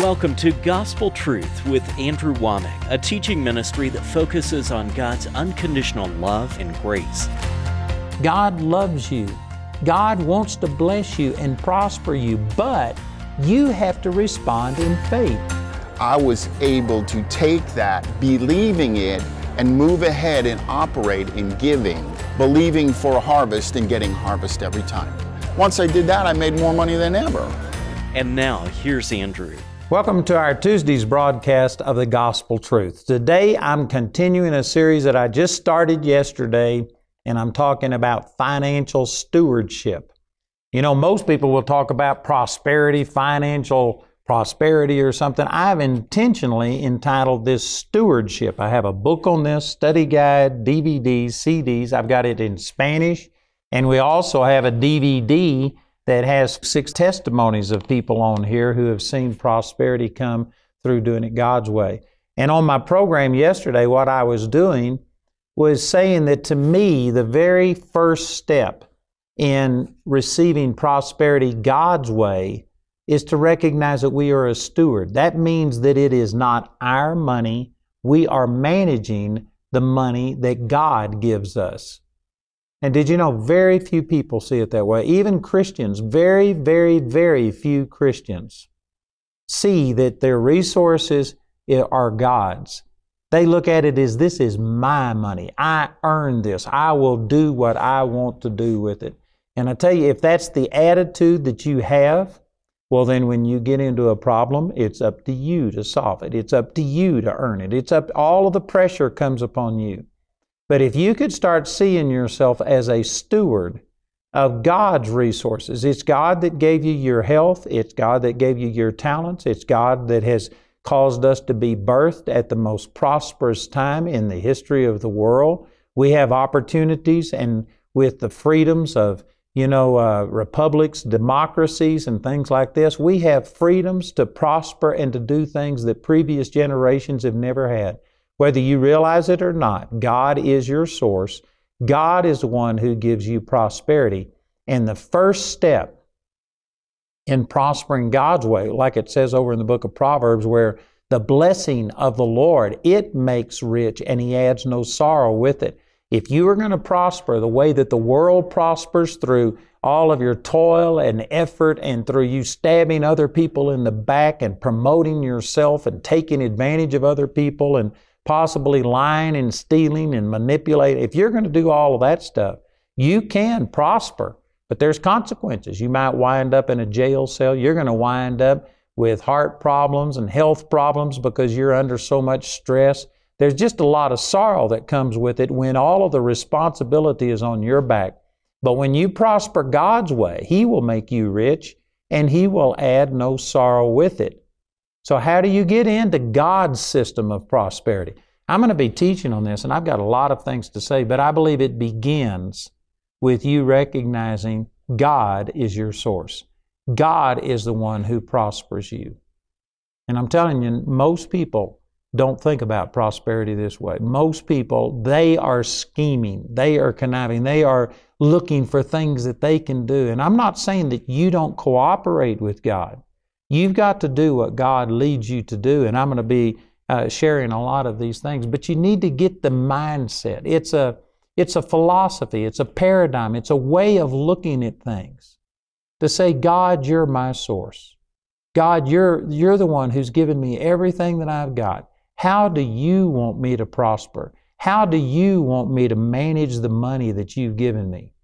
Welcome to Gospel Truth with Andrew Wommack, a teaching ministry that focuses on God's unconditional love and grace. God loves you. God wants to bless you and prosper you, but you have to respond in faith. I was able to take that, believing it, and move ahead and operate in giving, believing for a harvest and getting harvest every time. Once I did that, I made more money than ever. And now, here's Andrew. Welcome to our Tuesday's broadcast of the Gospel Truth. Today I'm continuing a series that I just started yesterday, and I'm talking about financial stewardship. You know, most people will talk about prosperity, financial prosperity, or something. I've intentionally entitled this Stewardship. I have a book on this, study guide, DVDs, CDs. I've got it in Spanish, and we also have a DVD that has six testimonies of people on here who have seen prosperity come through doing it God's way. And on my program yesterday, what I was doing was saying that to me, the very first step in receiving prosperity God's way is to recognize that we are a steward. That means that it is not our money, we are managing the money that God gives us. And did you know very few people see it that way? Even Christians, very, very, very few Christians see that their resources are God's. They look at it as this is my money. I earned this. I will do what I want to do with it. And I tell you, if that's the attitude that you have, well, then when you get into a problem, it's up to you to solve it. It's up to you to earn it. It's up, all of the pressure comes upon you. But if you could start seeing yourself as a steward of God's resources, it's God that gave you your health, it's God that gave you your talents, it's God that has caused us to be birthed at the most prosperous time in the history of the world. We have opportunities and with the freedoms of, you know, uh, republics, democracies, and things like this, we have freedoms to prosper and to do things that previous generations have never had. Whether you realize it or not, God is your source. God is the one who gives you prosperity. And the first step in prospering God's way, like it says over in the book of Proverbs, where the blessing of the Lord, it makes rich and he adds no sorrow with it. If you are going to prosper the way that the world prospers through all of your toil and effort and through you stabbing other people in the back and promoting yourself and taking advantage of other people and possibly lying and stealing and manipulating, if you're going to do all of that stuff, you can prosper, but there's consequences. You might wind up in a jail cell. You're going to wind up with heart problems and health problems because you're under so much stress. There's just a lot of sorrow that comes with it when all of the responsibility is on your back. But when you prosper God's way, He will make you rich and He will add no sorrow with it. So, how do you get into God's system of prosperity? I'm going to be teaching on this, and I've got a lot of things to say, but I believe it begins with you recognizing God is your source. God is the one who prospers you. And I'm telling you, most people don't think about prosperity this way. Most people, they are scheming, they are conniving, they are looking for things that they can do. And I'm not saying that you don't cooperate with God. You've got to do what God leads you to do, and I'm going to be uh, sharing a lot of these things. But you need to get the mindset. It's a it's a philosophy. It's a paradigm. It's a way of looking at things. To say, God, you're my source. God, you're you're the one who's given me everything that I've got. How do you want me to prosper? How do you want me to manage the money that you've given me?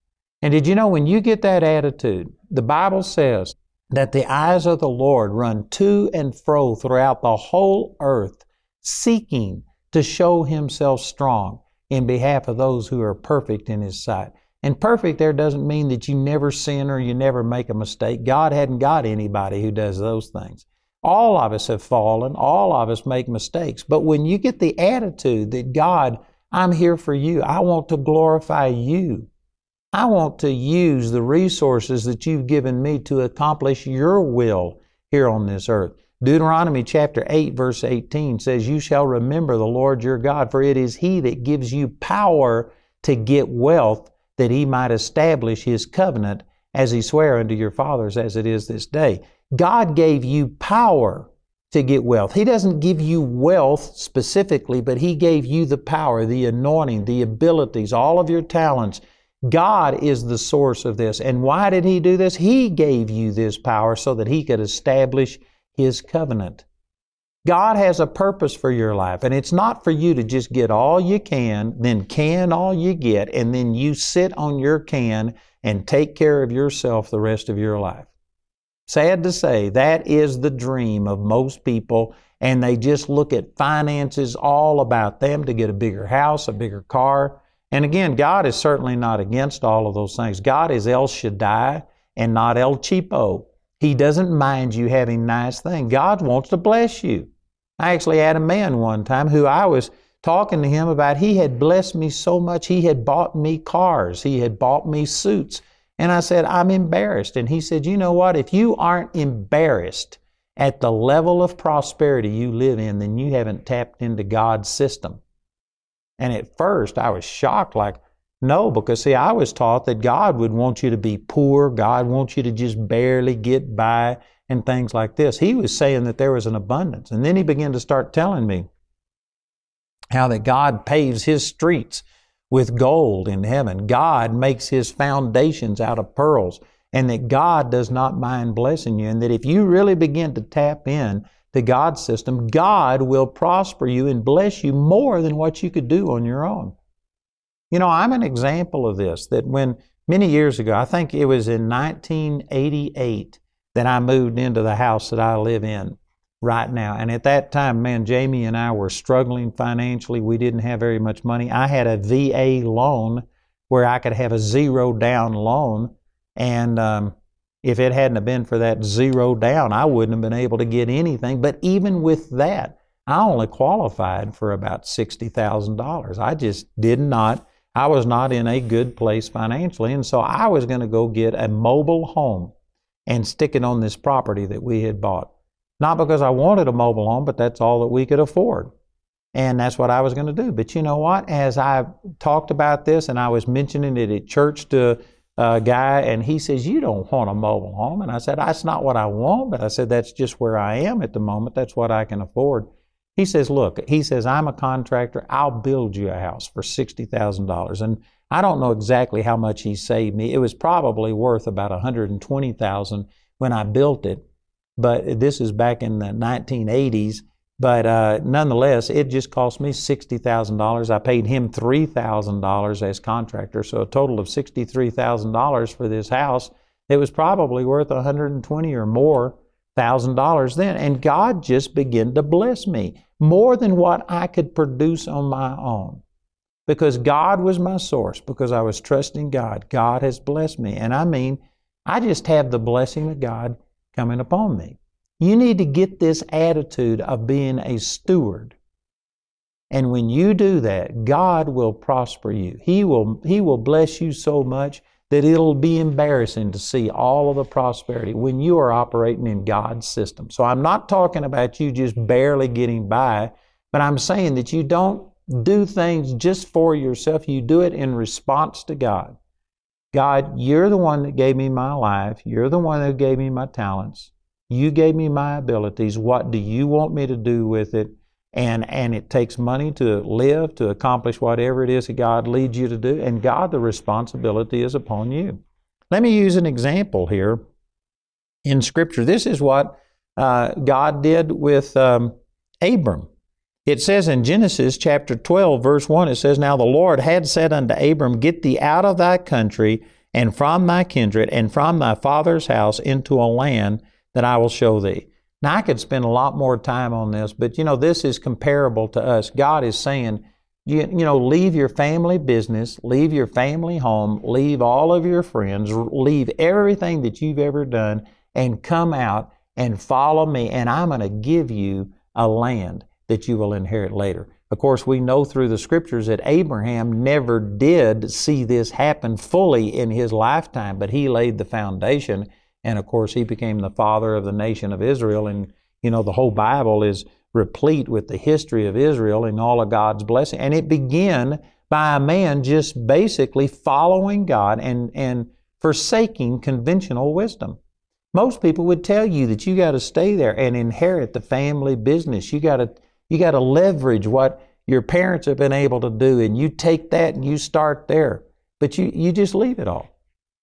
And did you know when you get that attitude, the Bible says that the eyes of the Lord run to and fro throughout the whole earth, seeking to show himself strong in behalf of those who are perfect in his sight. And perfect there doesn't mean that you never sin or you never make a mistake. God hadn't got anybody who does those things. All of us have fallen, all of us make mistakes. But when you get the attitude that God, I'm here for you, I want to glorify you, I want to use the resources that you've given me to accomplish your will here on this earth. Deuteronomy chapter 8 verse 18 says, You shall remember the Lord your God, for it is He that gives you power to get wealth, that He might establish His covenant as He sware unto your fathers as it is this day. God gave you power to get wealth. He doesn't give you wealth specifically, but He gave you the power, the anointing, the abilities, all of your talents. God is the source of this. And why did He do this? He gave you this power so that He could establish His covenant. God has a purpose for your life, and it's not for you to just get all you can, then can all you get, and then you sit on your can and take care of yourself the rest of your life. Sad to say, that is the dream of most people, and they just look at finances all about them to get a bigger house, a bigger car. And again, God is certainly not against all of those things. God is El Shaddai and not El Cheapo. He doesn't mind you having nice things. God wants to bless you. I actually had a man one time who I was talking to him about he had blessed me so much. He had bought me cars, he had bought me suits. And I said, I'm embarrassed. And he said, You know what? If you aren't embarrassed at the level of prosperity you live in, then you haven't tapped into God's system. And at first, I was shocked, like, no, because see, I was taught that God would want you to be poor, God wants you to just barely get by, and things like this. He was saying that there was an abundance. And then he began to start telling me how that God paves his streets with gold in heaven. God makes his foundations out of pearls, and that God does not mind blessing you, and that if you really begin to tap in to God's system, God will prosper you and bless you more than what you could do on your own. You know, I'm an example of this that when many years ago, I think it was in 1988, that I moved into the house that I live in right now. And at that time, man, Jamie and I were struggling financially. We didn't have very much money. I had a VA loan where I could have a zero down loan. And um, if it hadn't have been for that zero down, I wouldn't have been able to get anything. But even with that, I only qualified for about $60,000. I just did not, I was not in a good place financially. And so I was going to go get a mobile home and stick it on this property that we had bought. Not because I wanted a mobile home, but that's all that we could afford. And that's what I was going to do. But you know what? As I talked about this and I was mentioning it at church to a guy, and he says, You don't want a mobile home. And I said, That's not what I want, but I said, That's just where I am at the moment. That's what I can afford. He says, Look, he says, I'm a contractor. I'll build you a house for $60,000. And I don't know exactly how much he saved me. It was probably worth about 120,000 when I built it, but this is back in the 1980s. But uh, nonetheless, it just cost me $60,000. I paid him $3,000 as contractor, so a total of $63,000 for this house. It was probably worth 120 or more thousand dollars then. And God just began to bless me more than what I could produce on my own because God was my source, because I was trusting God. God has blessed me. And I mean, I just have the blessing of God coming upon me. You need to get this attitude of being a steward. And when you do that, God will prosper you. He will, he will bless you so much that it'll be embarrassing to see all of the prosperity when you are operating in God's system. So I'm not talking about you just barely getting by, but I'm saying that you don't do things just for yourself. You do it in response to God. God, you're the one that gave me my life. You're the one that gave me my talents. You gave me my abilities. What do you want me to do with it? And, and it takes money to live, to accomplish whatever it is that God leads you to do. And God, the responsibility is upon you. Let me use an example here in Scripture. This is what uh, God did with um, Abram. It says in Genesis chapter 12, verse 1, it says, Now the Lord had said unto Abram, Get thee out of thy country, and from thy kindred, and from thy father's house into a land that I will show thee. Now, I could spend a lot more time on this, but you know, this is comparable to us. God is saying, you, you know, leave your family business, leave your family home, leave all of your friends, leave everything that you've ever done, and come out and follow me, and I'm going to give you a land that you will inherit later. Of course, we know through the scriptures that Abraham never did see this happen fully in his lifetime, but he laid the foundation. And of course, he became the father of the nation of Israel. And, you know, the whole Bible is replete with the history of Israel and all of God's blessing. And it began by a man just basically following God and, and forsaking conventional wisdom. Most people would tell you that you got to stay there and inherit the family business. You got to you got to leverage what your parents have been able to do and you take that and you start there. But you you just leave it all.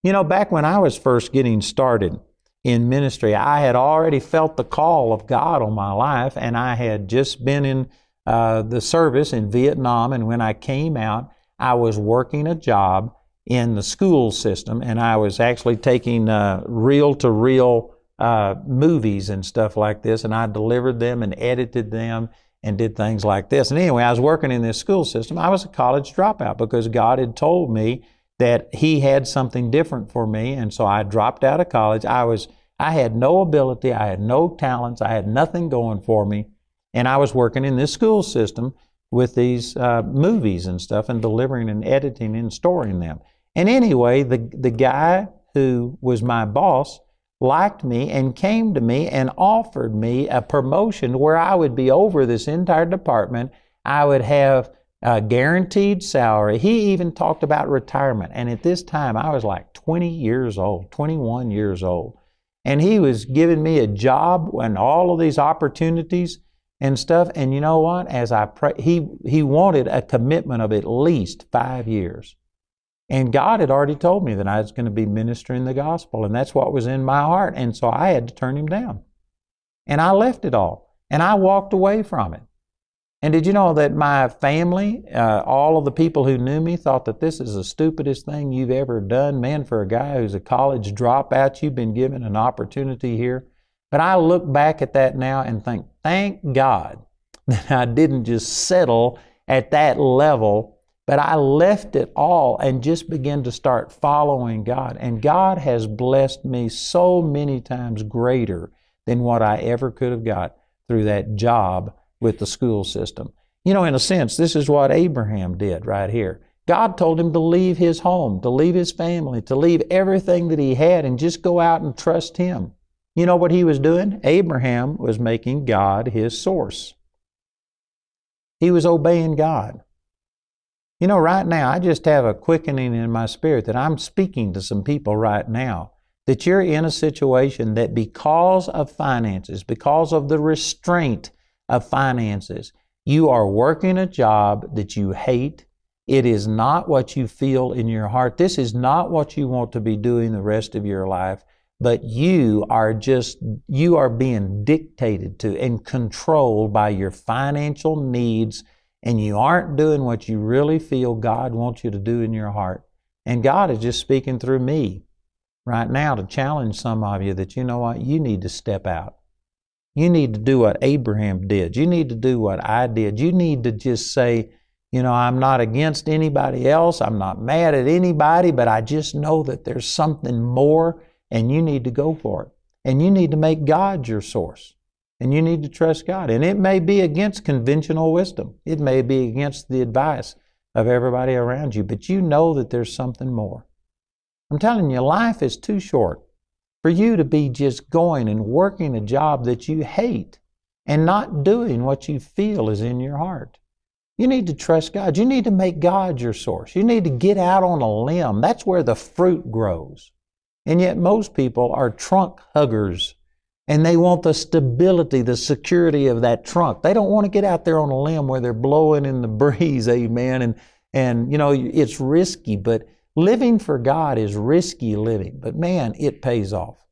You know, back when I was first getting started in ministry, I had already felt the call of God on my life and I had just been in uh, the service in Vietnam and when I came out, I was working a job in the school system, and I was actually taking uh, reel to reel movies and stuff like this, and I delivered them and edited them and did things like this. And anyway, I was working in this school system. I was a college dropout because God had told me that He had something different for me, and so I dropped out of college. I was I had no ability, I had no talents, I had nothing going for me, and I was working in this school system with these uh, movies and stuff and delivering and editing and storing them. And anyway, the, the guy who was my boss liked me and came to me and offered me a promotion where I would be over this entire department. I would have a guaranteed salary. He even talked about retirement. And at this time, I was like 20 years old, 21 years old. And he was giving me a job and all of these opportunities and stuff. And you know what? As I pray, he, he wanted a commitment of at least five years. And God had already told me that I was going to be ministering the gospel, and that's what was in my heart. And so I had to turn him down. And I left it all, and I walked away from it. And did you know that my family, uh, all of the people who knew me, thought that this is the stupidest thing you've ever done? Man, for a guy who's a college dropout, you've been given an opportunity here. But I look back at that now and think, thank God that I didn't just settle at that level but I left it all and just began to start following God. And God has blessed me so many times greater than what I ever could have got through that job with the school system. You know, in a sense, this is what Abraham did right here. God told him to leave his home, to leave his family, to leave everything that he had and just go out and trust him. You know what he was doing? Abraham was making God his source. He was obeying God. You know, right now, I just have a quickening in my spirit that I'm speaking to some people right now that you're in a situation that because of finances, because of the restraint of finances, you are working a job that you hate. It is not what you feel in your heart. This is not what you want to be doing the rest of your life, but you are just, you are being dictated to and controlled by your financial needs and you aren't doing what you really feel God wants you to do in your heart. And God is just speaking through me right now to challenge some of you that you know what? You need to step out. You need to do what Abraham did. You need to do what I did. You need to just say, you know, I'm not against anybody else. I'm not mad at anybody, but I just know that there's something more and you need to go for it. And you need to make God your source. And you need to trust God. And it may be against conventional wisdom, it may be against the advice of everybody around you, but you know that there's something more. I'm telling you, life is too short for you to be just going and working a job that you hate and not doing what you feel is in your heart. You need to trust God. You need to make God your source. You need to get out on a limb. That's where the fruit grows. And yet, most people are trunk huggers and they want the stability, the security of that trunk. They don't want to get out there on a limb where they're blowing in the breeze, amen. And, and you know, it's risky, but living for God is risky living. But man, it pays off.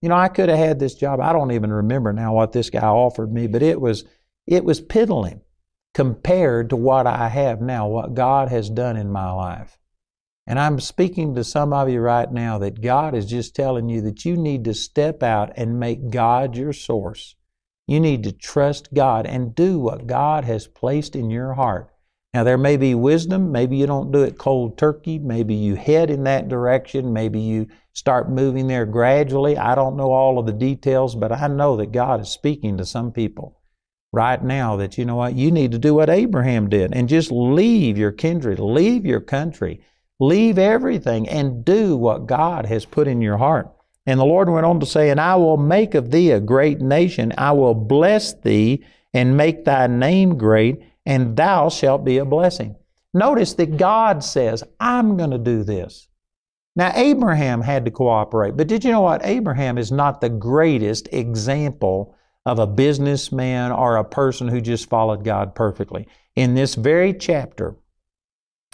You know, I could have had this job. I don't even remember now what this guy offered me, but it was, it was piddling compared to what I have now, what God has done in my life. And I'm speaking to some of you right now that God is just telling you that you need to step out and make God your source. You need to trust God and do what God has placed in your heart. Now, there may be wisdom. Maybe you don't do it cold turkey. Maybe you head in that direction. Maybe you start moving there gradually. I don't know all of the details, but I know that God is speaking to some people right now that, you know what, you need to do what Abraham did and just leave your kindred, leave your country Leave everything and do what God has put in your heart. And the Lord went on to say, And I will make of thee a great nation. I will bless thee and make thy name great, and thou shalt be a blessing. Notice that God says, I'm going to do this. Now, Abraham had to cooperate, but did you know what? Abraham is not the greatest example of a businessman or a person who just followed God perfectly. In this very chapter,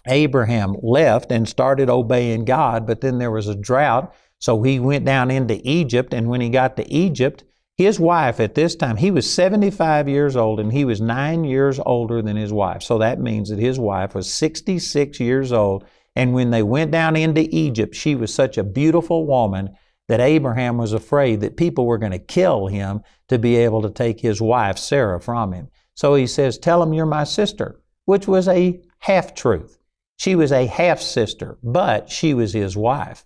Abraham left and started obeying God, but then there was a drought, so he went down into Egypt, and when he got to Egypt, his wife at this time, he was 75 years old and he was nine years older than his wife. So that means that his wife was 66 years old. And when they went down into Egypt, she was such a beautiful woman that Abraham was afraid that people were going to kill him to be able to take his wife, Sarah, from him. So he says, Tell him you're my sister, which was a half truth. She was a half sister, but she was his wife.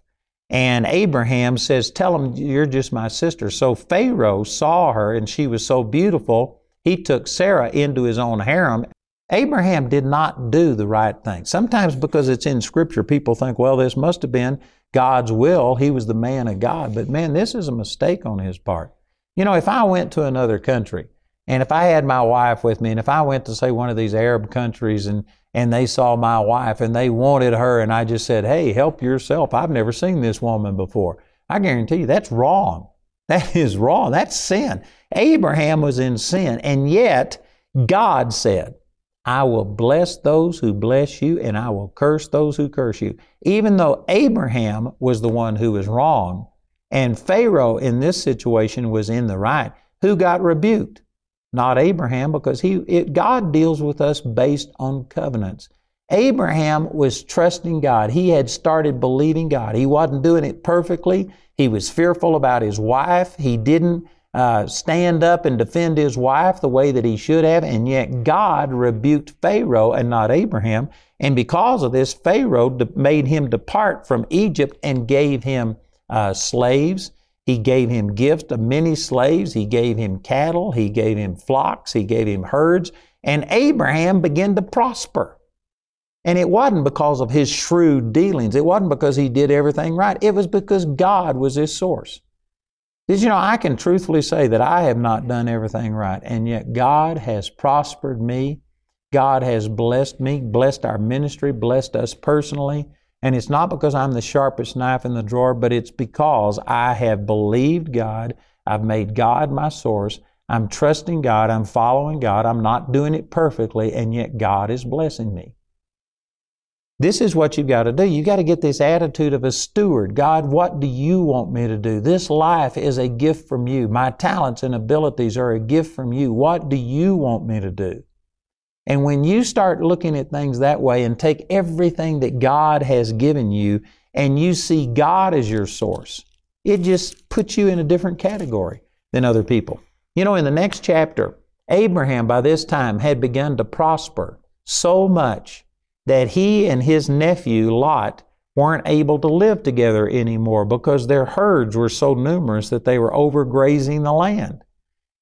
And Abraham says, Tell him you're just my sister. So Pharaoh saw her and she was so beautiful, he took Sarah into his own harem. Abraham did not do the right thing. Sometimes because it's in Scripture, people think, well, this must have been God's will. He was the man of God. But man, this is a mistake on his part. You know, if I went to another country and if I had my wife with me and if I went to, say, one of these Arab countries and and they saw my wife and they wanted her, and I just said, Hey, help yourself. I've never seen this woman before. I guarantee you that's wrong. That is wrong. That's sin. Abraham was in sin, and yet God said, I will bless those who bless you, and I will curse those who curse you. Even though Abraham was the one who was wrong, and Pharaoh in this situation was in the right, who got rebuked? Not Abraham, because he, it, God deals with us based on covenants. Abraham was trusting God. He had started believing God. He wasn't doing it perfectly. He was fearful about his wife. He didn't uh, stand up and defend his wife the way that he should have, and yet God rebuked Pharaoh and not Abraham. And because of this, Pharaoh de- made him depart from Egypt and gave him uh, slaves he gave him gifts of many slaves. He gave him cattle. He gave him flocks. He gave him herds. And Abraham began to prosper. And it wasn't because of his shrewd dealings. It wasn't because he did everything right. It was because God was his source. Did you know, I can truthfully say that I have not done everything right, and yet God has prospered me. God has blessed me, blessed our ministry, blessed us personally. And it's not because I'm the sharpest knife in the drawer, but it's because I have believed God. I've made God my source. I'm trusting God. I'm following God. I'm not doing it perfectly, and yet God is blessing me. This is what you've got to do. You've got to get this attitude of a steward. God, what do you want me to do? This life is a gift from you. My talents and abilities are a gift from you. What do you want me to do? And when you start looking at things that way and take everything that God has given you and you see God as your source, it just puts you in a different category than other people. You know, in the next chapter, Abraham by this time had begun to prosper so much that he and his nephew Lot weren't able to live together anymore because their herds were so numerous that they were overgrazing the land.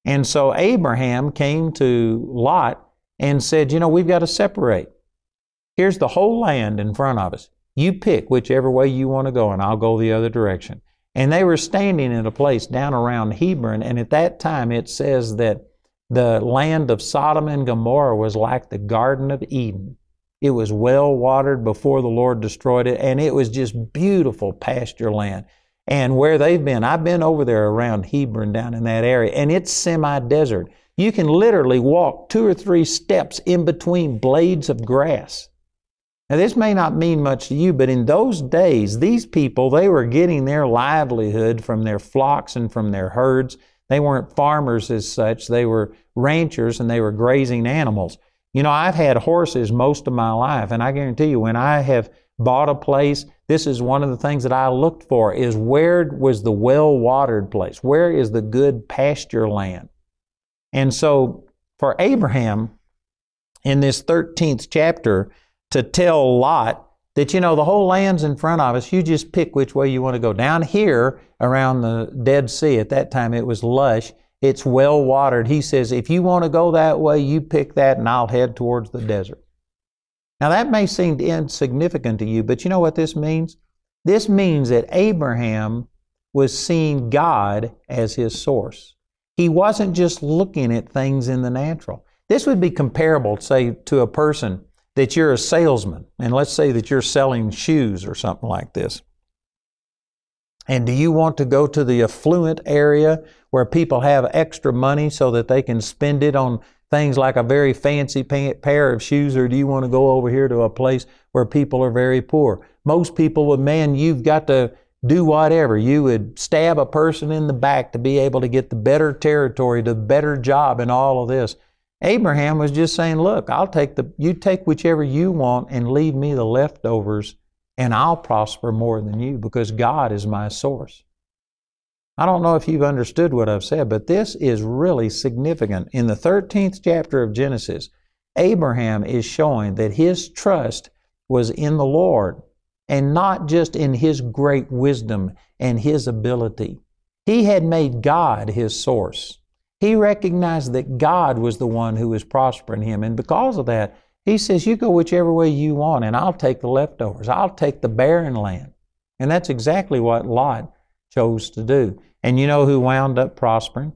And so Abraham came to Lot and said, You know, we've got to separate. Here's the whole land in front of us. You pick whichever way you want to go, and I'll go the other direction. And they were standing in a place down around Hebron, and at that time it says that the land of Sodom and Gomorrah was like the Garden of Eden. It was well watered before the Lord destroyed it, and it was just beautiful pasture land. And where they've been, I've been over there around Hebron down in that area, and it's semi desert. You can literally walk two or three steps in between blades of grass. Now, this may not mean much to you, but in those days, these people, they were getting their livelihood from their flocks and from their herds. They weren't farmers as such, they were ranchers and they were grazing animals. You know, I've had horses most of my life, and I guarantee you, when I have bought a place, this is one of the things that I looked for is where was the well-watered place? Where is the good pasture land? And so for Abraham in this 13th chapter to tell Lot that, you know, the whole land's in front of us, you just pick which way you want to go. Down here around the Dead Sea, at that time it was lush, it's well watered. He says, if you want to go that way, you pick that and I'll head towards the desert. Now that may seem insignificant to you, but you know what this means? This means that Abraham was seeing God as his source. He wasn't just looking at things in the natural. This would be comparable, say, to a person that you're a salesman, and let's say that you're selling shoes or something like this. And do you want to go to the affluent area where people have extra money so that they can spend it on things like a very fancy pair of shoes, or do you want to go over here to a place where people are very poor? Most people would, man, you've got to do whatever. You would stab a person in the back to be able to get the better territory, the better job, and all of this. Abraham was just saying, Look, I'll take the, you take whichever you want and leave me the leftovers, and I'll prosper more than you because God is my source. I don't know if you've understood what I've said, but this is really significant. In the 13th chapter of Genesis, Abraham is showing that his trust was in the Lord and not just in his great wisdom and his ability. He had made God his source. He recognized that God was the one who was prospering him. And because of that, he says, You go whichever way you want, and I'll take the leftovers. I'll take the barren land. And that's exactly what Lot chose to do. And you know who wound up prospering?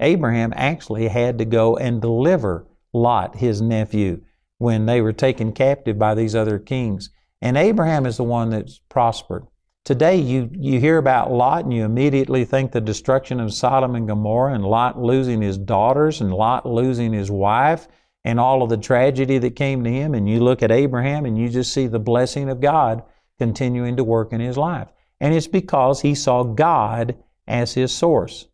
Abraham actually had to go and deliver Lot, his nephew, when they were taken captive by these other kings. And Abraham is the one that's prospered. Today, you, you hear about Lot and you immediately think the destruction of Sodom and Gomorrah and Lot losing his daughters and Lot losing his wife and all of the tragedy that came to him. And you look at Abraham and you just see the blessing of God continuing to work in his life. And it's because he saw God as his source.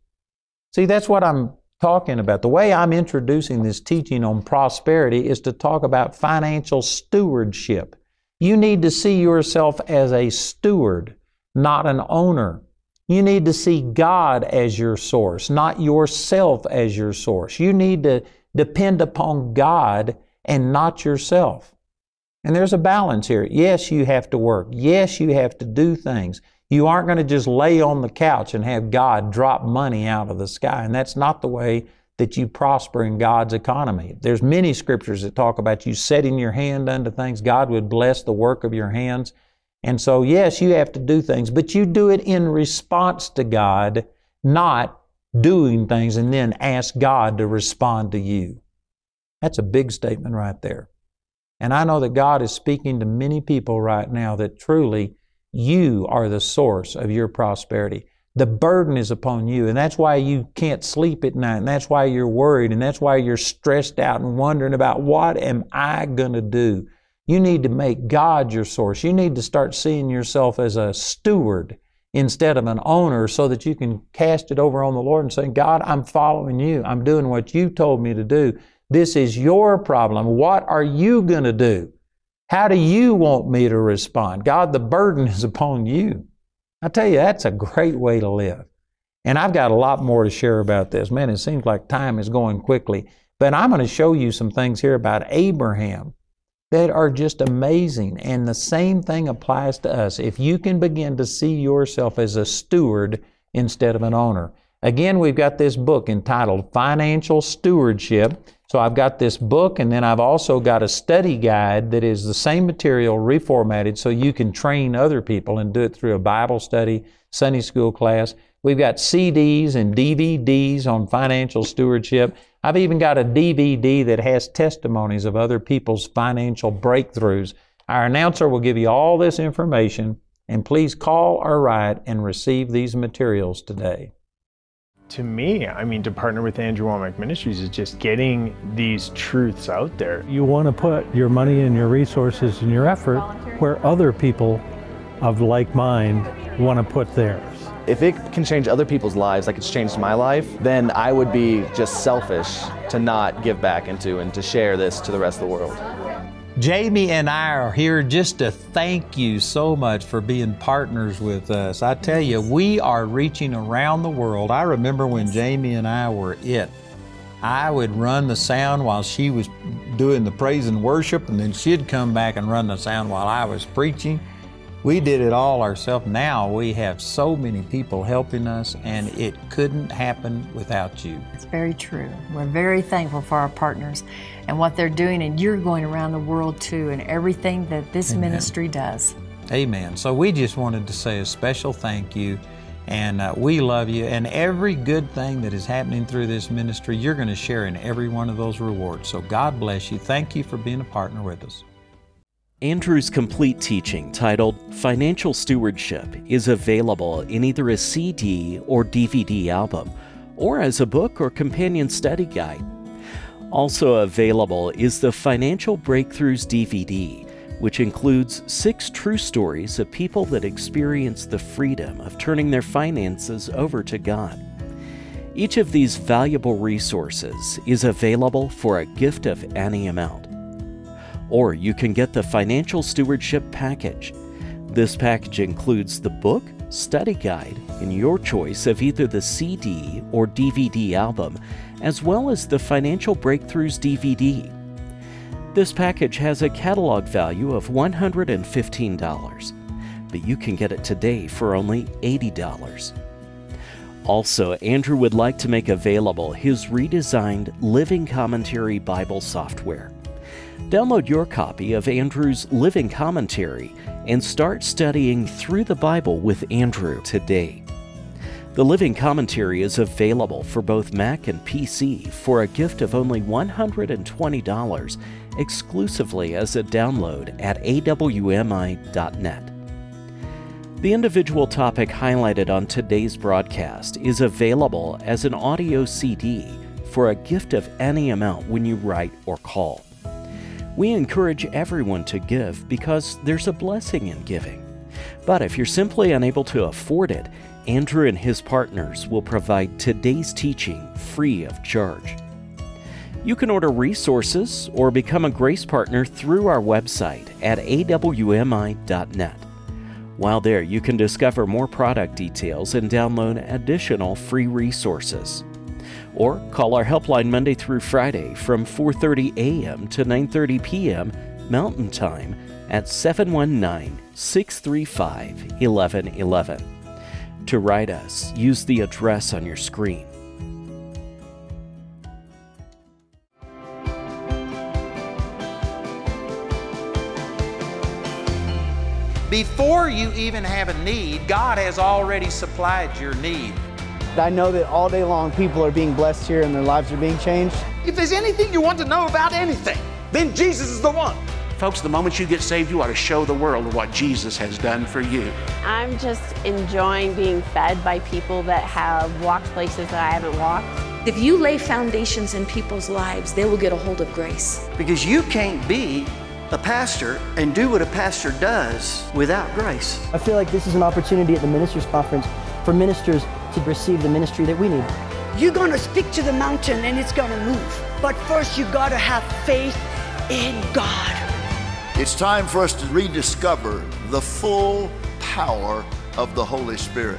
See, that's what I'm talking about. The way I'm introducing this teaching on prosperity is to talk about financial stewardship. You need to see yourself as a steward, not an owner. You need to see God as your source, not yourself as your source. You need to depend upon God and not yourself. And there's a balance here. Yes, you have to work. Yes, you have to do things. You aren't going to just lay on the couch and have God drop money out of the sky. And that's not the way that you prosper in God's economy. There's many scriptures that talk about you setting your hand unto things. God would bless the work of your hands. And so, yes, you have to do things, but you do it in response to God, not doing things and then ask God to respond to you. That's a big statement right there. And I know that God is speaking to many people right now that truly you are the source of your prosperity. The burden is upon you, and that's why you can't sleep at night, and that's why you're worried, and that's why you're stressed out and wondering about what am I going to do? You need to make God your source. You need to start seeing yourself as a steward instead of an owner so that you can cast it over on the Lord and say, God, I'm following you. I'm doing what you told me to do. This is your problem. What are you going to do? How do you want me to respond? God, the burden is upon you. I tell you, that's a great way to live. And I've got a lot more to share about this. Man, it seems like time is going quickly. But I'm going to show you some things here about Abraham that are just amazing. And the same thing applies to us. If you can begin to see yourself as a steward instead of an owner. Again, we've got this book entitled Financial Stewardship. So I've got this book, and then I've also got a study guide that is the same material reformatted so you can train other people and do it through a Bible study, Sunday school class. We've got CDs and DVDs on financial stewardship. I've even got a DVD that has testimonies of other people's financial breakthroughs. Our announcer will give you all this information, and please call or write and receive these materials today to me, I mean, to partner with Andrew Wommack Ministries is just getting these truths out there. You want to put your money and your resources and your effort where other people of like mind want to put theirs. If it can change other people's lives like it's changed my life, then I would be just selfish to not give back into and to share this to the rest of the world. Jamie and I are here just to thank you so much for being partners with us. I tell you, we are reaching around the world. I remember when Jamie and I were it. I would run the sound while she was doing the praise and worship, and then she'd come back and run the sound while I was preaching. We did it all ourselves. Now we have so many people helping us, and it couldn't happen without you. It's very true. We're very thankful for our partners and what they're doing, and you're going around the world too, and everything that this Amen. ministry does. Amen. So we just wanted to say a special thank you. And uh, we love you. And every good thing that is happening through this ministry, you're going to share in every one of those rewards. So God bless you. Thank you for being a partner with us. Andrew's complete teaching, titled Financial Stewardship, is available in either a CD or DVD album, or as a book or companion study guide. Also available is the Financial Breakthroughs DVD, which includes six true stories of people that experienced the freedom of turning their finances over to God. Each of these valuable resources is available for a gift of any amount. Or you can get the Financial Stewardship Package. This package includes the book, study guide, and your choice of either the CD or DVD album, as well as the Financial Breakthroughs DVD. This package has a catalog value of $115, but you can get it today for only $80. Also, Andrew would like to make available his redesigned Living Commentary Bible software. Download your copy of Andrew's Living Commentary and start studying through the Bible with Andrew today. The Living Commentary is available for both Mac and PC for a gift of only $120 exclusively as a download at awmi.net. The individual topic highlighted on today's broadcast is available as an audio CD for a gift of any amount when you write or call. We encourage everyone to give because there's a blessing in giving. But if you're simply unable to afford it, Andrew and his partners will provide today's teaching free of charge. You can order resources or become a grace partner through our website at awmi.net. While there, you can discover more product details and download additional free resources. Or call our helpline Monday through Friday from 4:30 a.m. to 9:30 p.m. Mountain Time at 719-635-1111. To write us, use the address on your screen. Before you even have a need, God has already supplied your need. I know that all day long people are being blessed here and their lives are being changed. If there's anything you want to know about anything, then Jesus is the one. Folks, the moment you get saved, you ought to show the world what Jesus has done for you. I'm just enjoying being fed by people that have walked places that I haven't walked. If you lay foundations in people's lives, they will get a hold of grace. Because you can't be a pastor and do what a pastor does without grace. I feel like this is an opportunity at the Ministers Conference for ministers to receive the ministry that we need. You're going to speak to the mountain and it's going to move. But first, you got to have faith in God. It's time for us to rediscover the full power of the Holy Spirit.